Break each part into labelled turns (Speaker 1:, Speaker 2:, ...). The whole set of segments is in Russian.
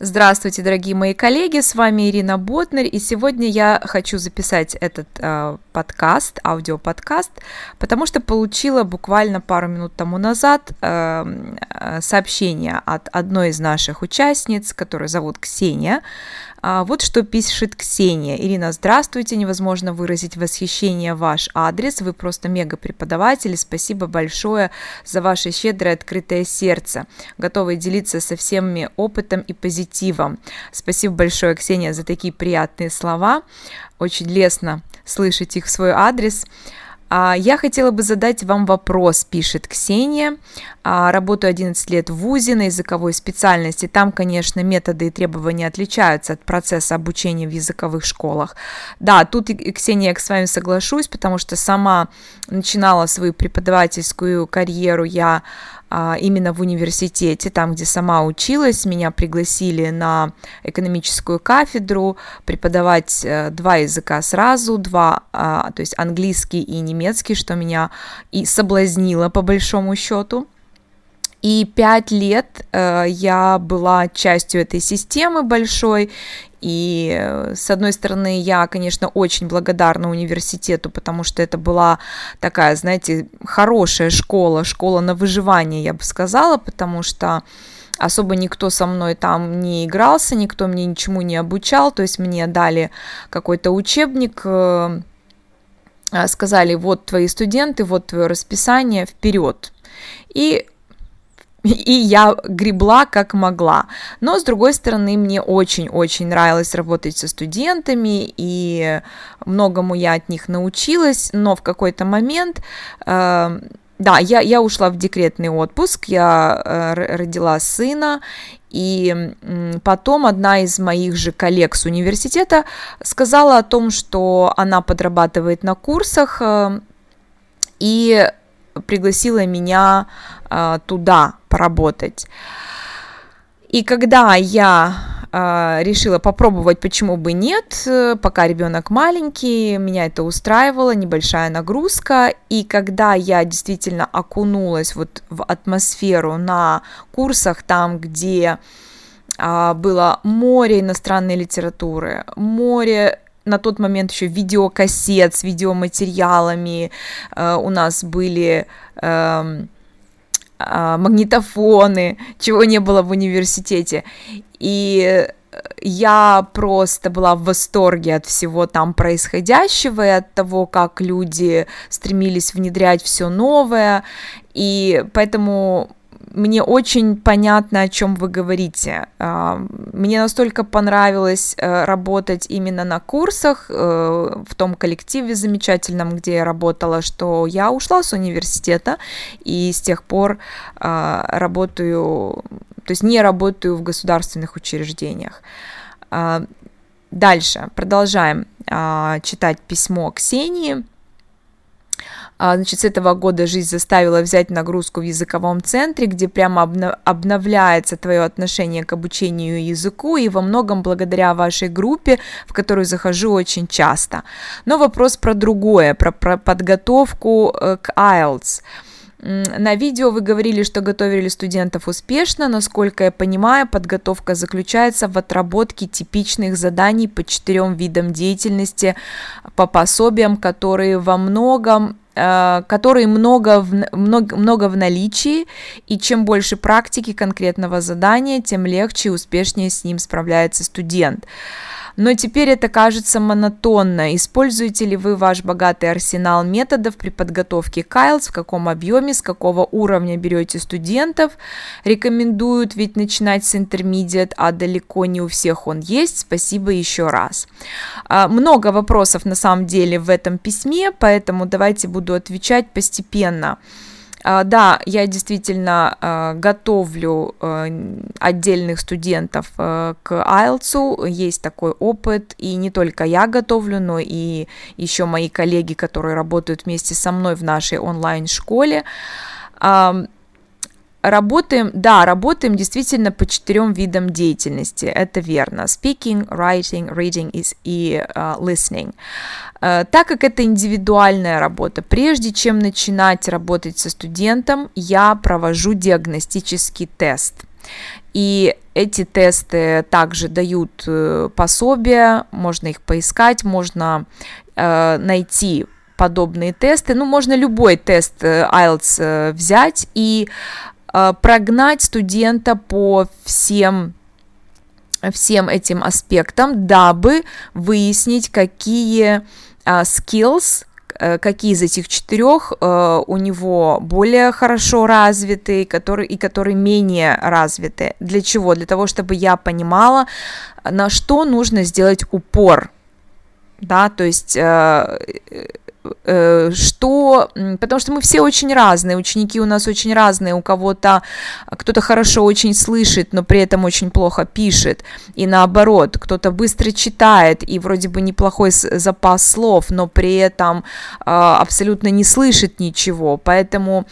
Speaker 1: Здравствуйте, дорогие мои коллеги, с вами Ирина Ботнер, и сегодня я хочу записать этот э, подкаст, аудиоподкаст, потому что получила буквально пару минут тому назад э, сообщение от одной из наших участниц, которую зовут Ксения, а, вот что пишет Ксения. Ирина, здравствуйте, невозможно выразить восхищение ваш адрес, вы просто мега преподаватель, спасибо большое за ваше щедрое открытое сердце, готовы делиться со всеми опытом и позитивом. Спасибо большое, Ксения, за такие приятные слова, очень лестно слышать их в свой адрес. А, я хотела бы задать вам вопрос, пишет Ксения. А, работаю 11 лет в ВУЗе на языковой специальности. Там, конечно, методы и требования отличаются от процесса обучения в языковых школах. Да, тут, Ксения, я с вами соглашусь, потому что сама начинала свою преподавательскую карьеру я именно в университете, там, где сама училась, меня пригласили на экономическую кафедру преподавать э, два языка сразу, два, а, то есть английский и немецкий, что меня и соблазнило по большому счету. И пять лет э, я была частью этой системы большой, и э, с одной стороны, я, конечно, очень благодарна университету, потому что это была такая, знаете, хорошая школа, школа на выживание, я бы сказала, потому что особо никто со мной там не игрался, никто мне ничему не обучал, то есть мне дали какой-то учебник, э, сказали, вот твои студенты, вот твое расписание, вперед. И и я гребла как могла. Но, с другой стороны, мне очень-очень нравилось работать со студентами, и многому я от них научилась, но в какой-то момент... Э, да, я, я ушла в декретный отпуск, я э, родила сына, и потом одна из моих же коллег с университета сказала о том, что она подрабатывает на курсах, э, и пригласила меня э, туда поработать. И когда я э, решила попробовать, почему бы нет, пока ребенок маленький, меня это устраивало, небольшая нагрузка. И когда я действительно окунулась вот в атмосферу на курсах, там, где э, было море иностранной литературы, море на тот момент еще видеокассет с видеоматериалами, э, у нас были э, э, магнитофоны, чего не было в университете. И я просто была в восторге от всего там происходящего и от того, как люди стремились внедрять все новое. И поэтому мне очень понятно, о чем вы говорите. А, мне настолько понравилось э, работать именно на курсах э, в том коллективе замечательном, где я работала, что я ушла с университета и с тех пор а, работаю, то есть не работаю в государственных учреждениях. А, дальше продолжаем читать письмо Ксении. А, значит, с этого года жизнь заставила взять нагрузку в языковом центре, где прямо обновляется твое отношение к обучению языку, и во многом благодаря вашей группе, в которую захожу очень часто. Но вопрос про другое, про, про подготовку э, к IELTS. На видео вы говорили, что готовили студентов успешно. Насколько я понимаю, подготовка заключается в отработке типичных заданий по четырем видам деятельности, по пособиям, которые во многом Э, который много в, много, много в наличии, и чем больше практики конкретного задания, тем легче и успешнее с ним справляется студент но теперь это кажется монотонно. Используете ли вы ваш богатый арсенал методов при подготовке к IELTS, в каком объеме, с какого уровня берете студентов? Рекомендуют ведь начинать с intermediate, а далеко не у всех он есть. Спасибо еще раз. А, много вопросов на самом деле в этом письме, поэтому давайте буду отвечать постепенно. А, да, я действительно а, готовлю а, отдельных студентов к IELTS, есть такой опыт, и не только я готовлю, но и еще мои коллеги, которые работают вместе со мной в нашей онлайн-школе. Работаем, да, работаем действительно по четырем видам деятельности, это верно. Speaking, writing, reading и uh, listening. Uh, так как это индивидуальная работа, прежде чем начинать работать со студентом, я провожу диагностический тест – И эти тесты также дают э, пособия, можно их поискать, можно э, найти подобные тесты. Ну, можно любой тест IELTS взять и прогнать студента по всем всем этим аспектам, дабы выяснить, какие uh, skills, какие из этих четырех у него более хорошо развиты которые, и которые менее развиты. Для чего? Для того, чтобы я понимала, на что нужно сделать упор. Да, то есть Э, что, потому что мы все очень разные, ученики у нас очень разные, у кого-то кто-то хорошо очень слышит, но при этом очень плохо пишет, и наоборот, кто-то быстро читает и вроде бы неплохой запас слов, но при этом а, абсолютно не слышит ничего, поэтому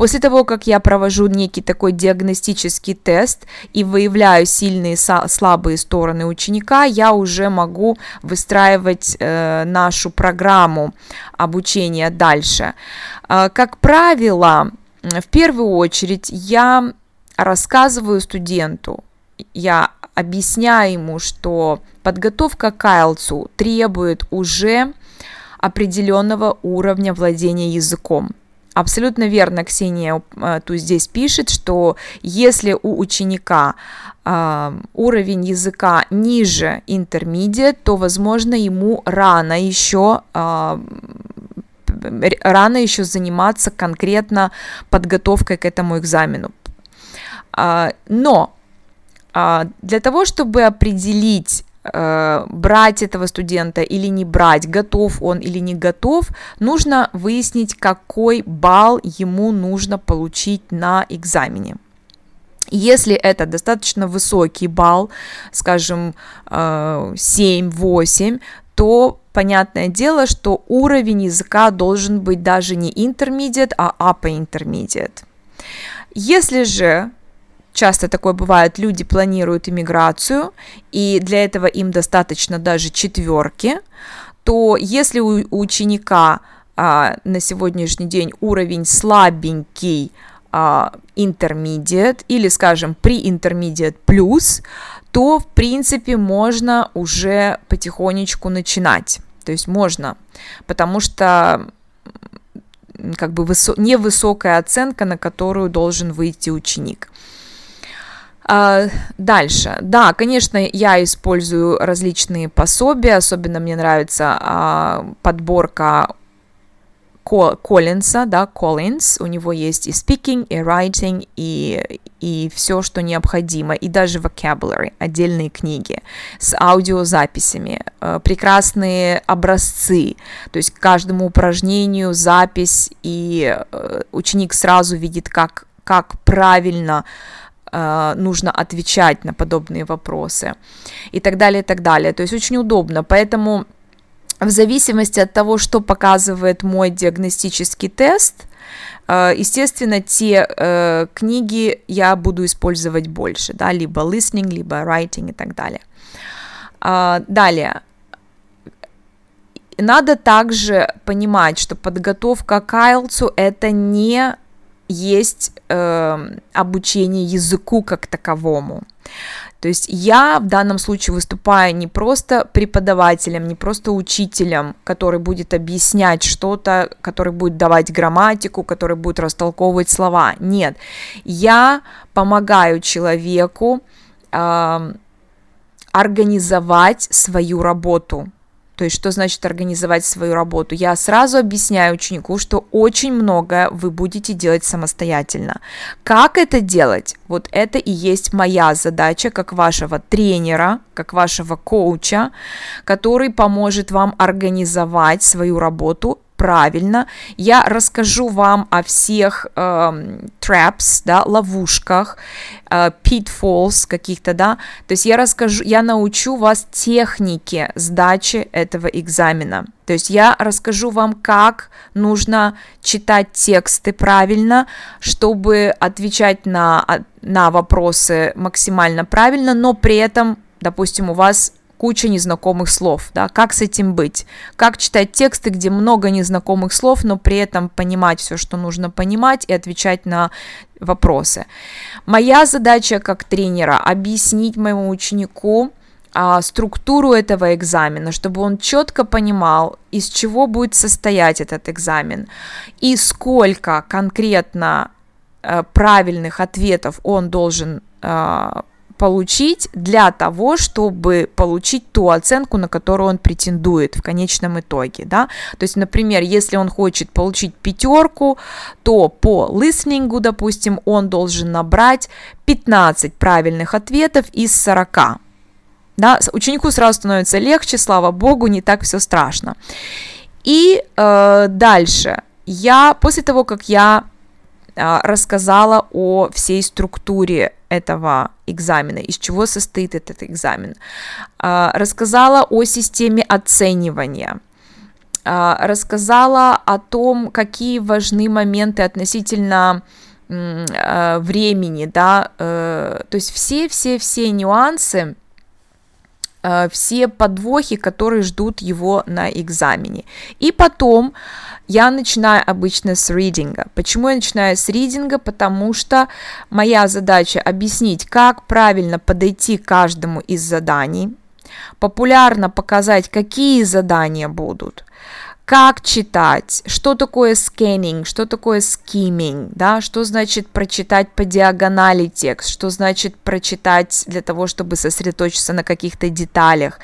Speaker 1: После того, как я провожу некий такой диагностический тест и выявляю сильные и слабые стороны ученика, я уже могу выстраивать э, нашу программу обучения дальше. Э, как правило, в первую очередь я рассказываю студенту, я объясняю ему, что подготовка к IELTS требует уже определенного уровня владения языком. Абсолютно верно Ксения э, тут здесь пишет, что если у ученика э, уровень языка ниже intermediate, то, возможно, ему рано еще э, рано еще заниматься конкретно подготовкой к этому экзамену. Э, но э, для того, чтобы определить брать этого студента или не брать, готов он или не готов, нужно выяснить, какой балл ему нужно получить на экзамене. Если это достаточно высокий балл, скажем, 7-8, э, то понятное дело, что уровень языка должен быть даже не intermediate, а upper intermediate. Если же часто такое бывает, люди планируют иммиграцию, и для этого им достаточно даже четверки, то если у, ученика а, на сегодняшний день уровень слабенький, а, intermediate или, скажем, pre-intermediate плюс, то, в принципе, можно уже потихонечку начинать. То есть можно, потому что как бы высо- невысокая оценка, на которую должен выйти ученик. А, дальше. Да, конечно, я использую различные пособия, особенно мне нравится а, подборка Коллинса, да, Коллинс, у него есть и speaking, и writing, и, и все, что необходимо, и даже vocabulary, отдельные книги с аудиозаписями, э, прекрасные образцы, то есть к каждому упражнению запись, и э, ученик сразу видит, как, как правильно Э, нужно отвечать на подобные вопросы и так далее, и так далее. То есть очень удобно, поэтому в зависимости от того, что показывает мой диагностический тест, э, естественно, те э, книги я буду использовать больше, да, либо listening, либо writing и так далее. А, далее, надо также понимать, что подготовка к IELTS это не есть э, обучение языку как таковому. То есть я в данном случае выступаю не просто преподавателем, не просто учителем, который будет объяснять что-то, который будет давать грамматику, который будет растолковывать слова. Нет, я помогаю человеку э, организовать свою работу, то есть, что значит организовать свою работу? Я сразу объясняю ученику, что очень многое вы будете делать самостоятельно. Как это делать? Вот это и есть моя задача, как вашего тренера, как вашего коуча, который поможет вам организовать свою работу правильно. Я расскажу вам о всех э, traps, да, ловушках, э, pitfalls каких-то, да. То есть я расскажу, я научу вас технике сдачи этого экзамена. То есть я расскажу вам, как нужно читать тексты правильно, чтобы отвечать на, на вопросы максимально правильно, но при этом, допустим, у вас куча незнакомых слов, да, как с этим быть, как читать тексты, где много незнакомых слов, но при этом понимать все, что нужно понимать и отвечать на вопросы. Моя задача как тренера объяснить моему ученику, а, структуру этого экзамена, чтобы он четко понимал, из чего будет состоять этот экзамен и сколько конкретно а, правильных ответов он должен а, получить для того, чтобы получить ту оценку, на которую он претендует в конечном итоге, да. То есть, например, если он хочет получить пятерку, то по листнингу, допустим, он должен набрать 15 правильных ответов из 40 да, ученику сразу становится легче, слава богу, не так все страшно. И э, дальше, я, после того, как я рассказала о всей структуре этого экзамена, из чего состоит этот экзамен, э, рассказала о системе оценивания, э, рассказала о том, какие важны моменты относительно времени, да, э, то есть все-все-все нюансы, все подвохи, которые ждут его на экзамене. И потом я начинаю обычно с ридинга. Почему я начинаю с ридинга? Потому что моя задача объяснить, как правильно подойти к каждому из заданий, популярно показать, какие задания будут, как читать, что такое сканинг, что такое скиминг, да, что значит прочитать по диагонали текст, что значит прочитать для того, чтобы сосредоточиться на каких-то деталях,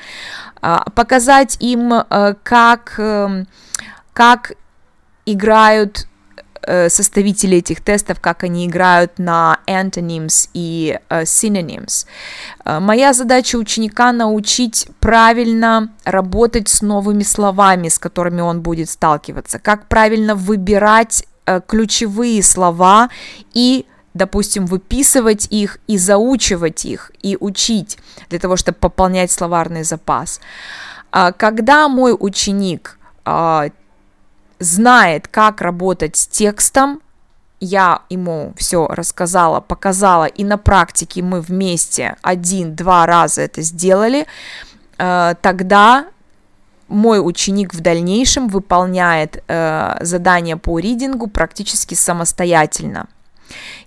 Speaker 1: а, показать им, э, как, эм, как играют составители этих тестов, как они играют на antonyms и uh, synonyms. Uh, моя задача ученика научить правильно работать с новыми словами, с которыми он будет сталкиваться, как правильно выбирать ключевые слова и допустим, выписывать их и заучивать их, и учить для того, чтобы пополнять словарный запас. Когда мой ученик знает, как работать с текстом, я ему все рассказала, показала, и на практике мы вместе один-два раза это сделали, э, тогда мой ученик в дальнейшем выполняет э, задание по ридингу практически самостоятельно.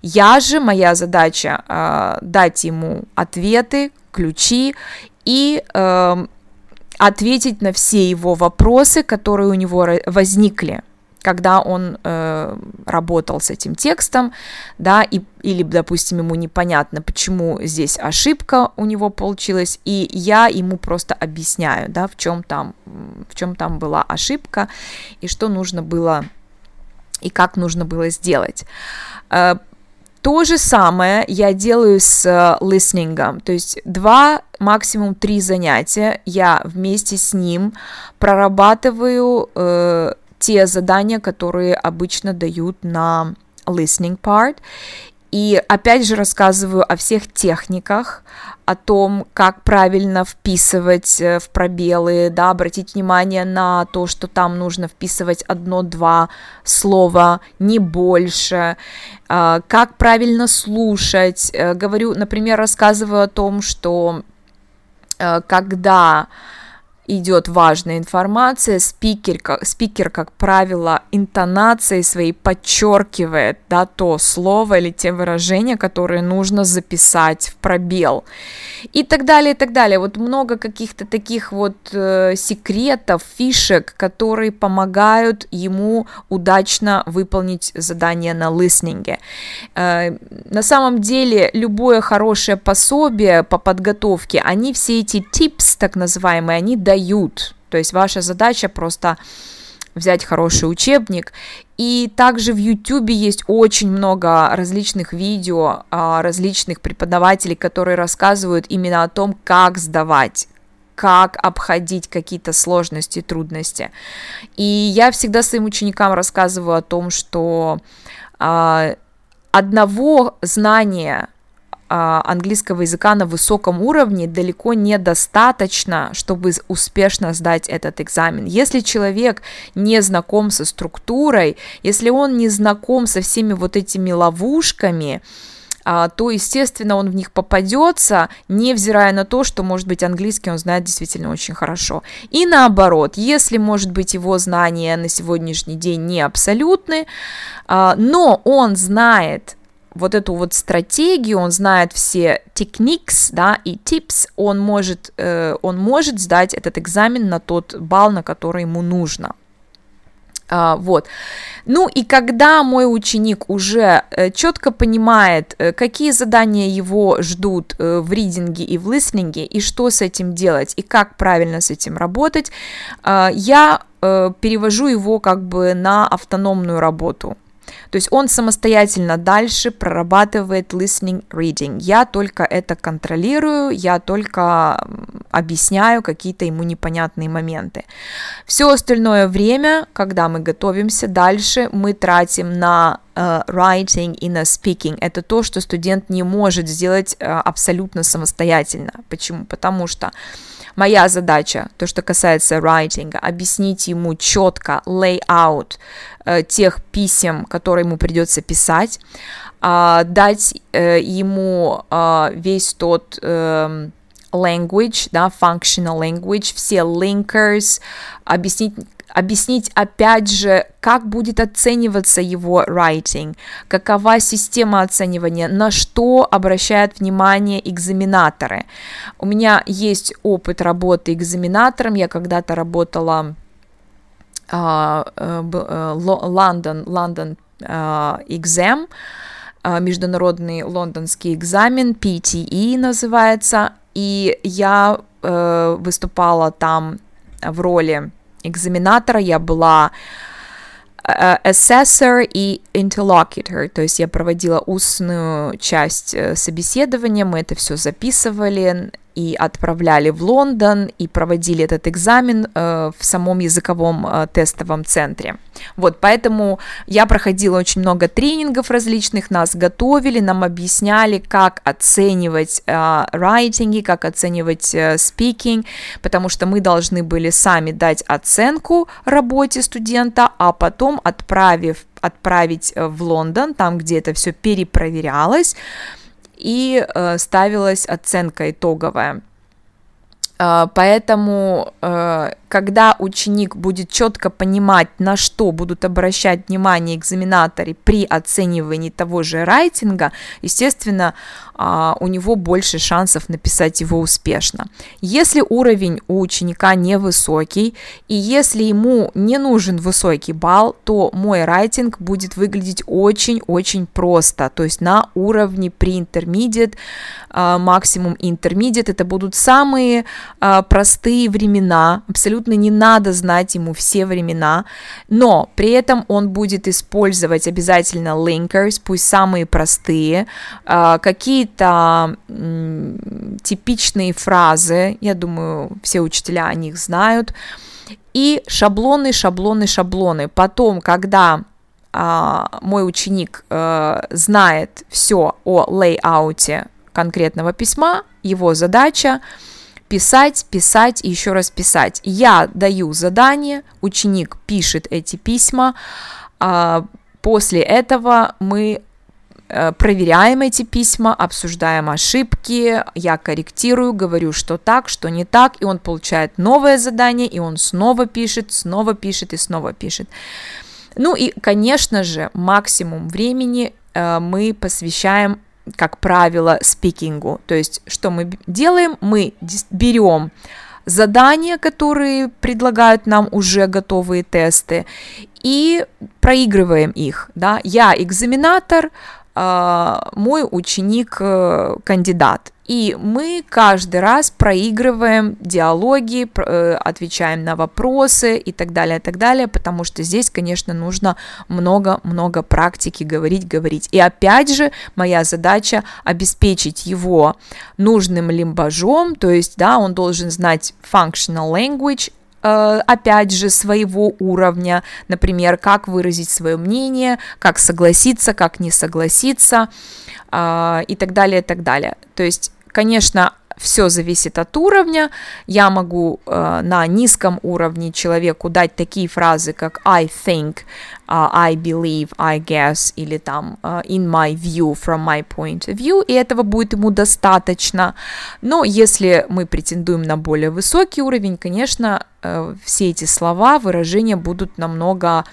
Speaker 1: Я же, моя задача э, дать ему ответы, ключи и ответить на все его вопросы, которые у него возникли когда он э, работал с этим текстом, да, и, или, допустим, ему непонятно, почему здесь ошибка у него получилась, и я ему просто объясняю, да, в чем там, в чем там была ошибка, и что нужно было, и как нужно было сделать. Э, то же самое я делаю с листнингом, то есть два, максимум три занятия я вместе с ним прорабатываю э, те задания, которые обычно дают на listening part, и опять же рассказываю о всех техниках, о том, как правильно вписывать э, в пробелы, да, обратить внимание на то, что там нужно вписывать одно-два слова, не больше, а, как правильно слушать. Э, говорю, например, рассказываю о том, что э, когда идет важная информация, спикер, как, спикер, как правило, интонацией своей подчеркивает да, то слово или те выражения, которые нужно записать в пробел. И так далее, и так далее. Вот много каких-то таких вот э, секретов, фишек, которые помогают ему удачно выполнить задание на листнинге. Э, на самом деле, любое хорошее пособие по подготовке, они все эти tips, так называемые, они дают дают. То есть ваша задача просто взять хороший учебник. И также в YouTube есть очень много различных видео, а, различных преподавателей, которые рассказывают именно о том, как сдавать, как обходить какие-то сложности, трудности. И я всегда своим ученикам рассказываю о том, что а, одного знания английского языка на высоком уровне далеко недостаточно, чтобы успешно сдать этот экзамен. Если человек не знаком со структурой, если он не знаком со всеми вот этими ловушками, а, то, естественно, он в них попадется, невзирая на то, что, может быть, английский он знает действительно очень хорошо. И наоборот, если, может быть, его знания на сегодняшний день не абсолютны, а, но он знает вот эту вот стратегию, он знает все techniques, да, и tips, он может, э, он может сдать этот экзамен на тот балл, на который ему нужно. А, вот. Ну и когда мой ученик уже э, четко понимает, э, какие задания его ждут э, в ридинге и в листнинге, и что с этим делать, и как правильно с этим работать, я перевожу его как бы на автономную работу. То есть он самостоятельно дальше прорабатывает listening reading. Я только это контролирую, я только объясняю какие-то ему непонятные моменты. Все остальное время, когда мы готовимся дальше, мы тратим на uh, writing и на speaking. Это то, что студент не может сделать uh, абсолютно самостоятельно. Почему? Потому что Моя задача, то, что касается writing, объяснить ему четко layout э, тех писем, которые ему придется писать, э, дать э, ему э, весь тот... Э, language, да, functional language, все linkers, объяснить, объяснить опять же, как будет оцениваться его writing, какова система оценивания, на что обращают внимание экзаменаторы. У меня есть опыт работы экзаменатором, я когда-то работала Лондон, Лондон экзам, международный лондонский экзамен, PTE называется, и я э, выступала там в роли экзаменатора, я была э, assessor и interlocutor, то есть я проводила устную часть э, собеседования, мы это все записывали, и отправляли в Лондон, и проводили этот экзамен э, в самом языковом э, тестовом центре. Вот, поэтому я проходила очень много тренингов различных, нас готовили, нам объясняли, как оценивать э, writing, как оценивать э, speaking, потому что мы должны были сами дать оценку работе студента, а потом отправив, отправить э, в Лондон, там, где это все перепроверялось, и э, ставилась оценка итоговая. Э, поэтому, э, когда ученик будет четко понимать, на что будут обращать внимание экзаменаторы при оценивании того же райтинга, естественно, а, у него больше шансов написать его успешно. Если уровень у ученика невысокий, и если ему не нужен высокий балл, то мой райтинг будет выглядеть очень-очень просто, то есть на уровне pre-intermediate, а, максимум intermediate, это будут самые а, простые времена, абсолютно не надо знать ему все времена, но при этом он будет использовать обязательно linkers, пусть самые простые, какие какие-то типичные фразы, я думаю, все учителя о них знают, и шаблоны, шаблоны, шаблоны. Потом, когда а, мой ученик а, знает все о лейауте конкретного письма, его задача писать, писать и еще раз писать. Я даю задание, ученик пишет эти письма, а, после этого мы Э, проверяем эти письма, обсуждаем ошибки, я корректирую, говорю, что так, что не так, и он получает новое задание, и он снова пишет, снова пишет и снова пишет. Ну и, конечно же, максимум времени э, мы посвящаем, как правило, спикингу. То есть, что мы делаем? Мы берем задания, которые предлагают нам уже готовые тесты, и проигрываем их. Да? Я экзаменатор, мой ученик э, кандидат. И мы каждый раз проигрываем диалоги, э, отвечаем на вопросы и так далее, и так далее, потому что здесь, конечно, нужно много-много практики говорить, говорить. И опять же, моя задача обеспечить его нужным лимбажом, то есть, да, он должен знать functional language, опять же, своего уровня, например, как выразить свое мнение, как согласиться, как не согласиться э, и так далее, и так далее. То есть, конечно, все зависит от уровня. Я могу э, на низком уровне человеку дать такие фразы, как I think, uh, I believe, I guess, или там uh, in my view, from my point of view, и этого будет ему достаточно. Но если мы претендуем на более высокий уровень, конечно, э, все эти слова, выражения будут намного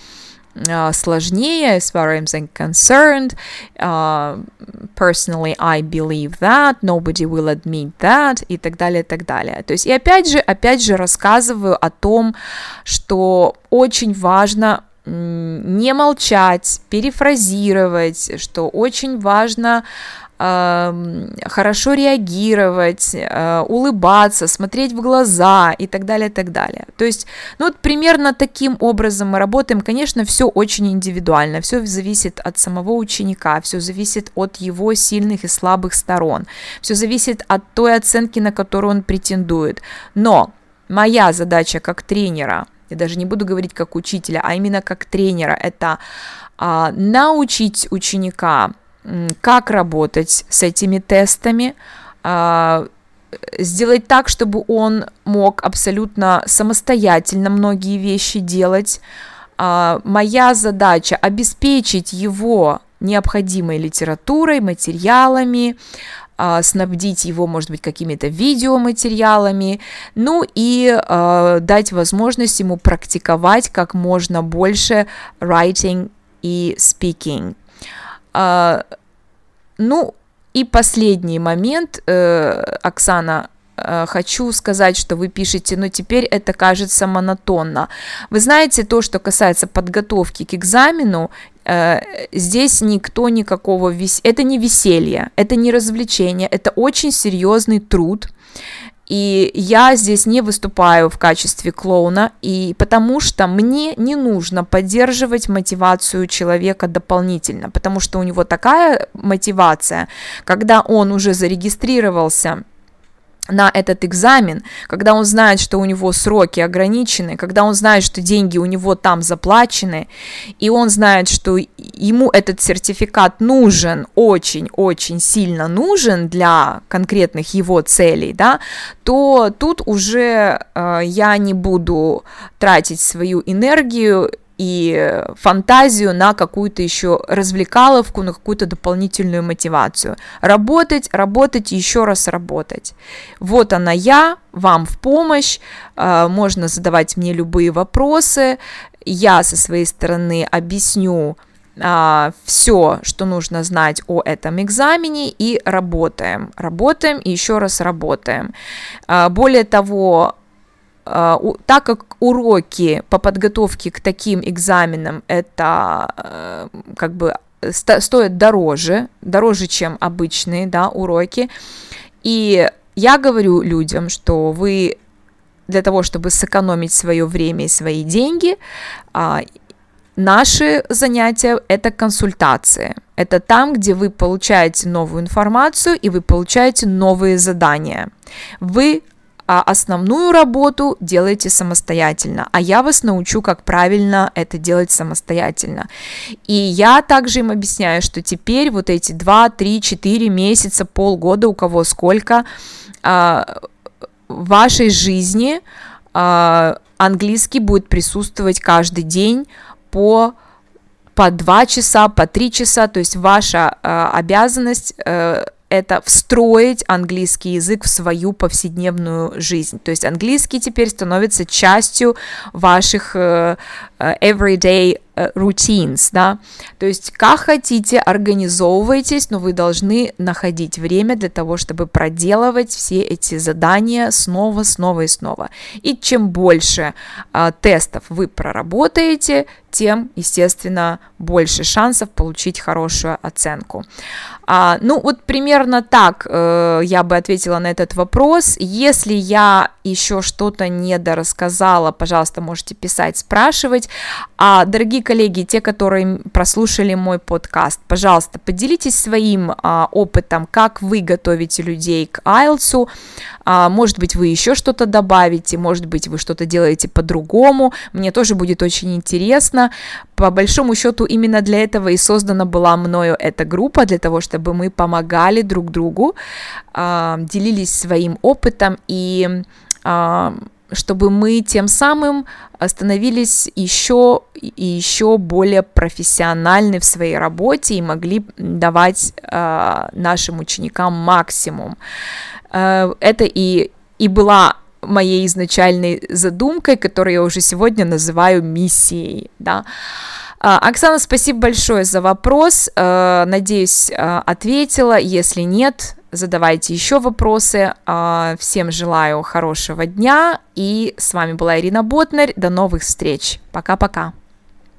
Speaker 1: uh, сложнее, as far as I'm concerned. Uh, personally, I believe that, nobody will admit that, и так далее, и так далее. То есть, и опять же, опять же рассказываю о том, что очень важно не молчать, перефразировать, что очень важно хорошо реагировать, э, улыбаться, смотреть в глаза и так далее, и так далее. То есть, ну вот примерно таким образом мы работаем. Конечно, все очень индивидуально, все зависит от самого ученика, все зависит от его сильных и слабых сторон, все зависит от той оценки, на которую он претендует. Но моя задача как тренера, я даже не буду говорить как учителя, а именно как тренера, это а, научить ученика как работать с этими тестами, а, сделать так, чтобы он мог абсолютно самостоятельно многие вещи делать. А, моя задача обеспечить его необходимой литературой, материалами, а, снабдить его, может быть, какими-то видеоматериалами, ну и э, дать возможность ему практиковать как можно больше writing и speaking. А, ну, и последний момент, э, Оксана, э, хочу сказать, что вы пишете, но теперь это кажется монотонно. Вы знаете, то, что касается подготовки к экзамену, здесь никто никакого вес... это не веселье, это не развлечение, это очень серьезный труд. И я здесь не выступаю в качестве клоуна, и потому что мне не нужно поддерживать мотивацию человека дополнительно, потому что у него такая мотивация, когда он уже зарегистрировался на этот экзамен, когда он знает, что у него сроки ограничены, когда он знает, что деньги у него там заплачены, и он знает, что ему этот сертификат нужен, очень-очень сильно нужен для конкретных его целей, да, то тут уже э, я не буду тратить свою энергию и фантазию на какую-то еще развлекаловку, на какую-то дополнительную мотивацию. Работать, работать еще раз работать. Вот она я, вам в помощь, а, можно задавать мне любые вопросы, я со своей стороны объясню а, все, что нужно знать о этом экзамене и работаем. Работаем и еще раз работаем. А, более того, так как уроки по подготовке к таким экзаменам это э, как бы стоят дороже, дороже, чем обычные да, уроки, и я говорю людям, что вы для того, чтобы сэкономить свое время и свои деньги, а, Наши занятия – это консультации. Это там, где вы получаете новую информацию и вы получаете новые задания. Вы а основную работу делайте самостоятельно, а я вас научу, как правильно это делать самостоятельно. И я также им объясняю, что теперь вот эти 2, 3, 4 месяца, полгода, у кого сколько, а, в вашей жизни а, английский будет присутствовать каждый день по по 2 часа, по 3 часа, то есть ваша э, обязанность э, это встроить английский язык в свою повседневную жизнь. То есть английский теперь становится частью ваших uh, everyday Э, routines, да, то есть как хотите, организовывайтесь, но вы должны находить время для того, чтобы проделывать все эти задания снова, снова и снова. И чем больше а, тестов вы проработаете, тем, естественно, больше шансов получить хорошую оценку. А, ну, вот примерно так э, я бы ответила на этот вопрос. Если я еще что-то недорассказала, пожалуйста, можете писать, спрашивать. Делать. А, дорогие коллеги, те, которые прослушали мой подкаст, пожалуйста, поделитесь своим а, опытом, как вы готовите людей к IELTS. А, может быть, вы еще что-то добавите, может быть, вы что-то делаете по-другому. Мне тоже будет очень интересно. По большому счету, именно для этого и создана была мною эта группа, для того, чтобы мы помогали друг другу, а, делились своим опытом и а, чтобы мы тем самым становились еще и еще более профессиональны в своей работе и могли давать э, нашим ученикам максимум. Э, это и, и была моей изначальной задумкой, которую я уже сегодня называю миссией, да. Оксана, спасибо большое за вопрос. Э, надеюсь, э, ответила. Если нет, задавайте еще вопросы. А, всем желаю хорошего дня. И с вами была Ирина Ботнер. До новых встреч. Пока-пока.